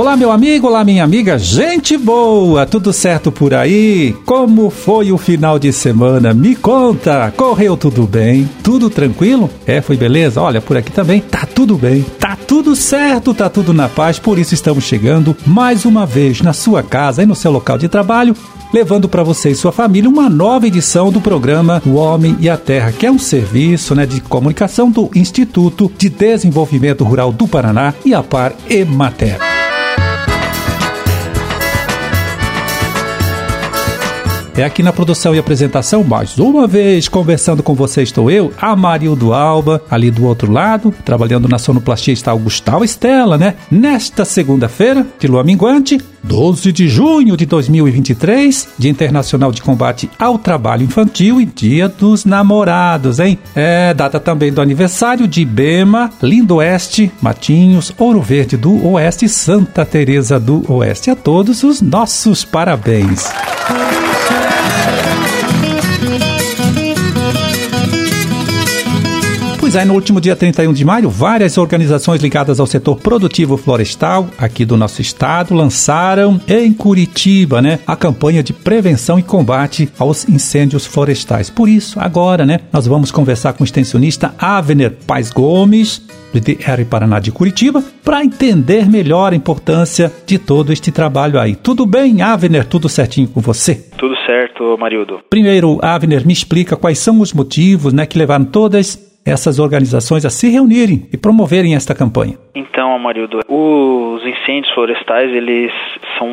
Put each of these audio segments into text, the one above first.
Olá, meu amigo, olá, minha amiga, gente boa, tudo certo por aí? Como foi o final de semana? Me conta, correu tudo bem? Tudo tranquilo? É, foi beleza? Olha, por aqui também tá tudo bem, tá tudo certo, tá tudo na paz, por isso estamos chegando mais uma vez na sua casa e no seu local de trabalho levando para você e sua família uma nova edição do programa O Homem e a Terra, que é um serviço né, de comunicação do Instituto de Desenvolvimento Rural do Paraná e a Par Emater. É aqui na produção e apresentação, mais uma vez, conversando com você estou eu, Amarildo Alba, ali do outro lado, trabalhando na sonoplastia está o Gustavo Estela, né? Nesta segunda-feira, de lua minguante, 12 de junho de 2023, Dia Internacional de Combate ao Trabalho Infantil e Dia dos Namorados, hein? É data também do aniversário de Bema, Lindo Oeste, Matinhos, Ouro Verde do Oeste, Santa Teresa do Oeste. A todos os nossos parabéns. Pois é, no último dia 31 de maio, várias organizações ligadas ao setor produtivo florestal aqui do nosso estado lançaram em Curitiba, né, a campanha de prevenção e combate aos incêndios florestais. Por isso, agora, né, nós vamos conversar com o extensionista Avener Paz Gomes, do DR Paraná de Curitiba, para entender melhor a importância de todo este trabalho aí. Tudo bem, Avener? Tudo certinho com você? Tudo certo, Marildo. Primeiro, Avener, me explica quais são os motivos né, que levaram todas essas organizações a se reunirem e promoverem esta campanha? Então, Amarildo, os incêndios florestais, eles são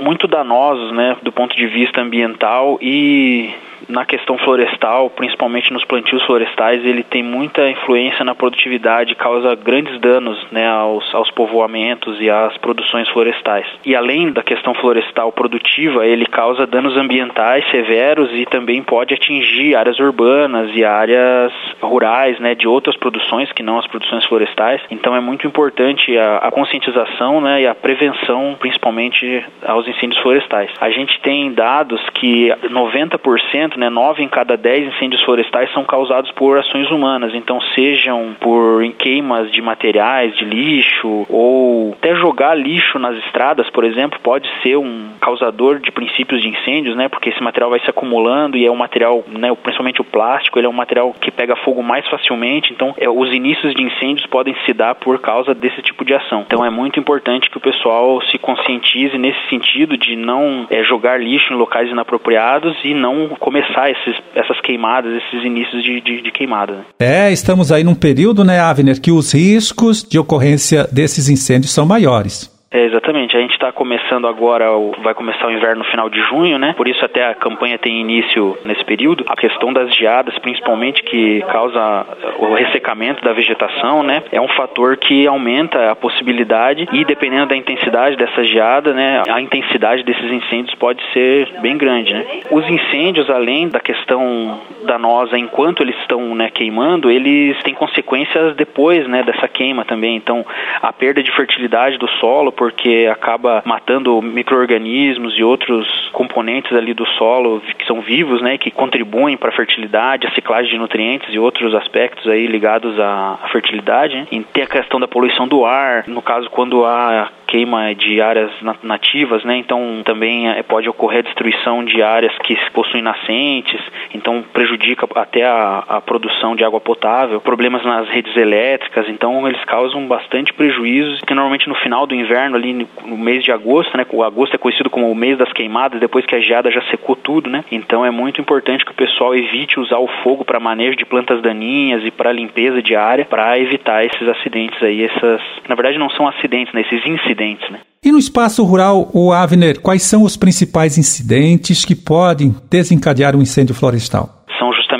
muito danosos, né, do ponto de vista ambiental e na questão florestal, principalmente nos plantios florestais, ele tem muita influência na produtividade, causa grandes danos né, aos, aos povoamentos e às produções florestais. E além da questão florestal produtiva, ele causa danos ambientais severos e também pode atingir áreas urbanas e áreas rurais né, de outras produções que não as produções florestais. Então é muito importante a, a conscientização né, e a prevenção, principalmente aos incêndios florestais. A gente tem dados que 90% né, 9 em cada 10 incêndios florestais são causados por ações humanas, então sejam por queimas de materiais, de lixo, ou até jogar lixo nas estradas, por exemplo, pode ser um causador de princípios de incêndios, né, porque esse material vai se acumulando e é um material, né, principalmente o plástico, ele é um material que pega fogo mais facilmente, então é, os inícios de incêndios podem se dar por causa desse tipo de ação. Então é muito importante que o pessoal se conscientize nesse sentido de não é, jogar lixo em locais inapropriados e não começar começar esses, essas queimadas, esses inícios de, de, de queimada. Né? É, estamos aí num período, né, Avner, que os riscos de ocorrência desses incêndios são maiores. É, exatamente. A gente está começando agora, vai começar o inverno no final de junho, né? Por isso até a campanha tem início nesse período. A questão das geadas, principalmente, que causa o ressecamento da vegetação, né? É um fator que aumenta a possibilidade e dependendo da intensidade dessa geada, né? A intensidade desses incêndios pode ser bem grande, né? Os incêndios, além da questão danosa enquanto eles estão né, queimando, eles têm consequências depois, né? Dessa queima também. Então, a perda de fertilidade do solo porque acaba matando micro-organismos e outros componentes ali do solo que são vivos, né, que contribuem para a fertilidade, a ciclagem de nutrientes e outros aspectos aí ligados à fertilidade. Né? E tem a questão da poluição do ar, no caso quando há queima de áreas nativas, né? Então também é, pode ocorrer a destruição de áreas que possuem nascentes, então prejudica até a, a, produção de água potável, problemas nas redes elétricas, então eles causam bastante prejuízos, que normalmente no final do inverno ali no mês de agosto, né? O agosto é conhecido como o mês das queimadas, depois que a geada já secou tudo, né? Então é muito importante que o pessoal evite usar o fogo para manejo de plantas daninhas e para limpeza de área, para evitar esses acidentes aí, essas, na verdade não são acidentes, né? Esses incidentes, né? E no espaço rural, o Avner, quais são os principais incidentes que podem desencadear um incêndio florestal?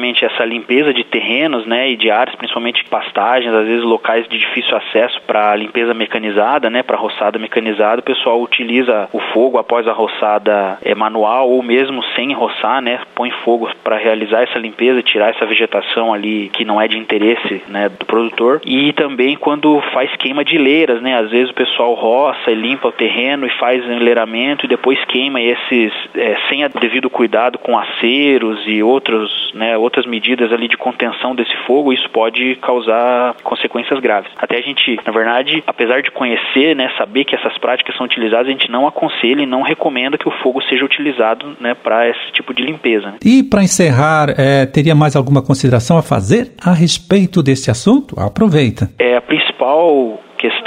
Justamente essa limpeza de terrenos, né, e de áreas, principalmente pastagens, às vezes locais de difícil acesso para limpeza mecanizada, né, para roçada mecanizada, o pessoal utiliza o fogo após a roçada é, manual ou mesmo sem roçar, né, põe fogo para realizar essa limpeza, tirar essa vegetação ali que não é de interesse, né, do produtor. E também quando faz queima de leiras, né, às vezes o pessoal roça e limpa o terreno e faz enleiramento e depois queima esses é, sem devido cuidado com aceros e outros, né, outros outras medidas ali de contenção desse fogo, isso pode causar consequências graves. Até a gente, na verdade, apesar de conhecer, né, saber que essas práticas são utilizadas, a gente não aconselha e não recomenda que o fogo seja utilizado né, para esse tipo de limpeza. E para encerrar, é, teria mais alguma consideração a fazer a respeito desse assunto? Aproveita. É, a principal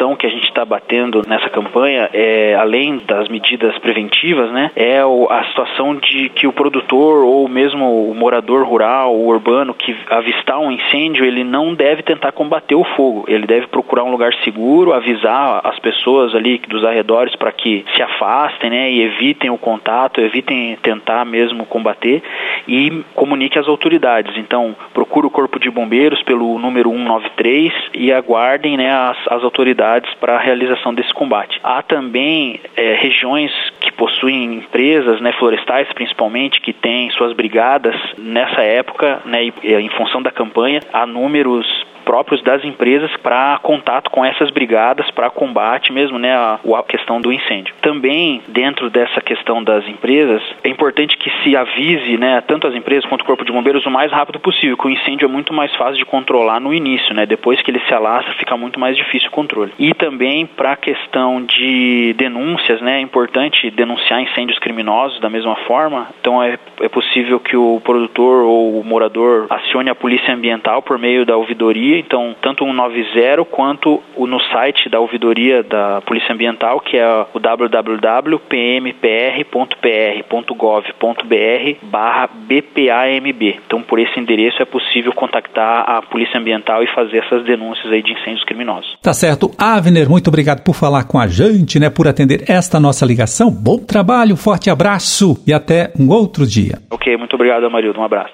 questão que a gente está batendo nessa campanha, é, além das medidas preventivas, né, é a situação de que o produtor ou mesmo o morador rural ou urbano que avistar um incêndio, ele não deve tentar combater o fogo. Ele deve procurar um lugar seguro, avisar as pessoas ali dos arredores para que se afastem, né, e evitem o contato, evitem tentar mesmo combater e comunique às autoridades. Então, procure o corpo de bombeiros pelo número 193 e aguardem, né, as, as autoridades para a realização desse combate. Há também é, regiões que possuem empresas né, florestais, principalmente, que têm suas brigadas nessa época, né, e, em função da campanha, há números próprios das empresas para contato com essas brigadas para combate mesmo, né, a, a, questão do incêndio. Também dentro dessa questão das empresas é importante que se avise, né, tanto as empresas quanto o corpo de bombeiros o mais rápido possível, que o incêndio é muito mais fácil de controlar no início, né, depois que ele se alastra fica muito mais difícil o controle. E também para a questão de denúncias, né, é importante denunciar incêndios criminosos da mesma forma. Então é, é possível que o produtor ou o morador acione a polícia ambiental por meio da ouvidoria então tanto o 190 quanto o no site da ouvidoria da Polícia Ambiental, que é o www.pmpr.pr.gov.br barra BPAMB. Então por esse endereço é possível contactar a Polícia Ambiental e fazer essas denúncias aí de incêndios criminosos. Tá certo. Avner, muito obrigado por falar com a gente, né, por atender esta nossa ligação. Bom trabalho, forte abraço e até um outro dia. Ok, muito obrigado, Amarildo. Um abraço.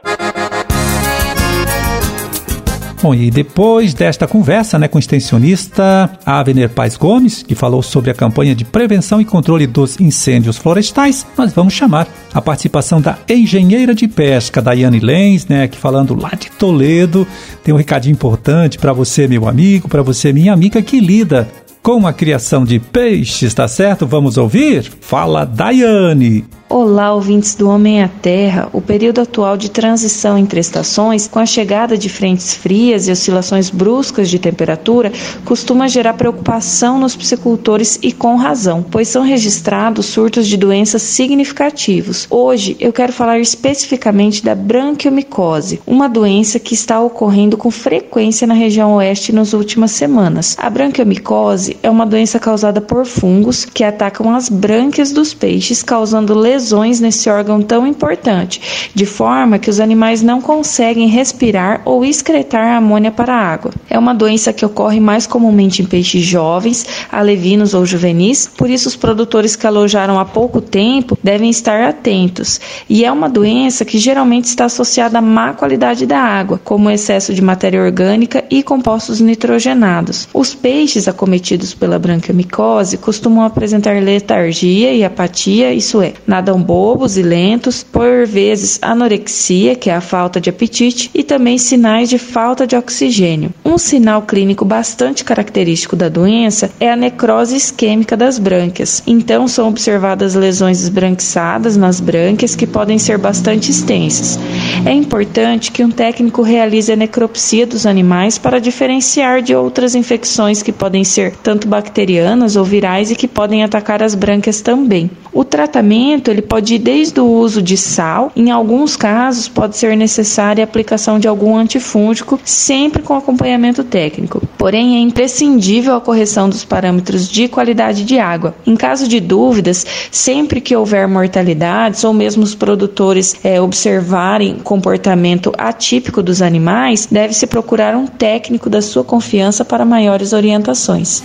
Bom, e depois desta conversa né, com o extensionista Avener Paz Gomes, que falou sobre a campanha de prevenção e controle dos incêndios florestais, nós vamos chamar a participação da engenheira de pesca, Daiane Lenz, né, que falando lá de Toledo, tem um recadinho importante para você, meu amigo, para você, minha amiga, que lida com a criação de peixes, tá certo? Vamos ouvir? Fala, Daiane! Olá, ouvintes do Homem à Terra. O período atual de transição entre estações, com a chegada de frentes frias e oscilações bruscas de temperatura, costuma gerar preocupação nos piscicultores e com razão, pois são registrados surtos de doenças significativos. Hoje eu quero falar especificamente da branquiomicose, uma doença que está ocorrendo com frequência na região oeste nas últimas semanas. A branquiomicose é uma doença causada por fungos que atacam as brânquias dos peixes, causando lesões lesões nesse órgão tão importante, de forma que os animais não conseguem respirar ou excretar amônia para a água. É uma doença que ocorre mais comumente em peixes jovens, alevinos ou juvenis, por isso os produtores que alojaram há pouco tempo devem estar atentos. E é uma doença que geralmente está associada à má qualidade da água, como excesso de matéria orgânica e compostos nitrogenados. Os peixes acometidos pela branquiomicose costumam apresentar letargia e apatia, isso é, nada nadam bobos e lentos, por vezes anorexia, que é a falta de apetite, e também sinais de falta de oxigênio. Um sinal clínico bastante característico da doença é a necrose isquêmica das brânquias. Então são observadas lesões esbranquiçadas nas brânquias que podem ser bastante extensas. É importante que um técnico realize a necropsia dos animais para diferenciar de outras infecções que podem ser tanto bacterianas ou virais e que podem atacar as brânquias também. O tratamento ele pode ir desde o uso de sal, em alguns casos pode ser necessária a aplicação de algum antifúngico, sempre com acompanhamento técnico. Porém, é imprescindível a correção dos parâmetros de qualidade de água. Em caso de dúvidas, sempre que houver mortalidades ou mesmo os produtores é, observarem comportamento atípico dos animais, deve-se procurar um técnico da sua confiança para maiores orientações.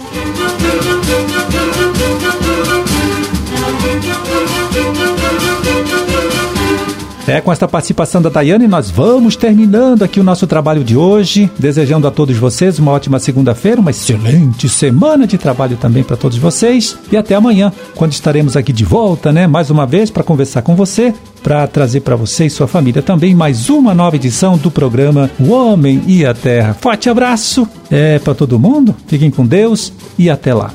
É, com esta participação da Daiane, nós vamos terminando aqui o nosso trabalho de hoje, desejando a todos vocês uma ótima segunda-feira, uma excelente semana de trabalho também para todos vocês e até amanhã, quando estaremos aqui de volta, né, mais uma vez para conversar com você, para trazer para você e sua família também mais uma nova edição do programa O Homem e a Terra. Forte abraço é para todo mundo, fiquem com Deus e até lá.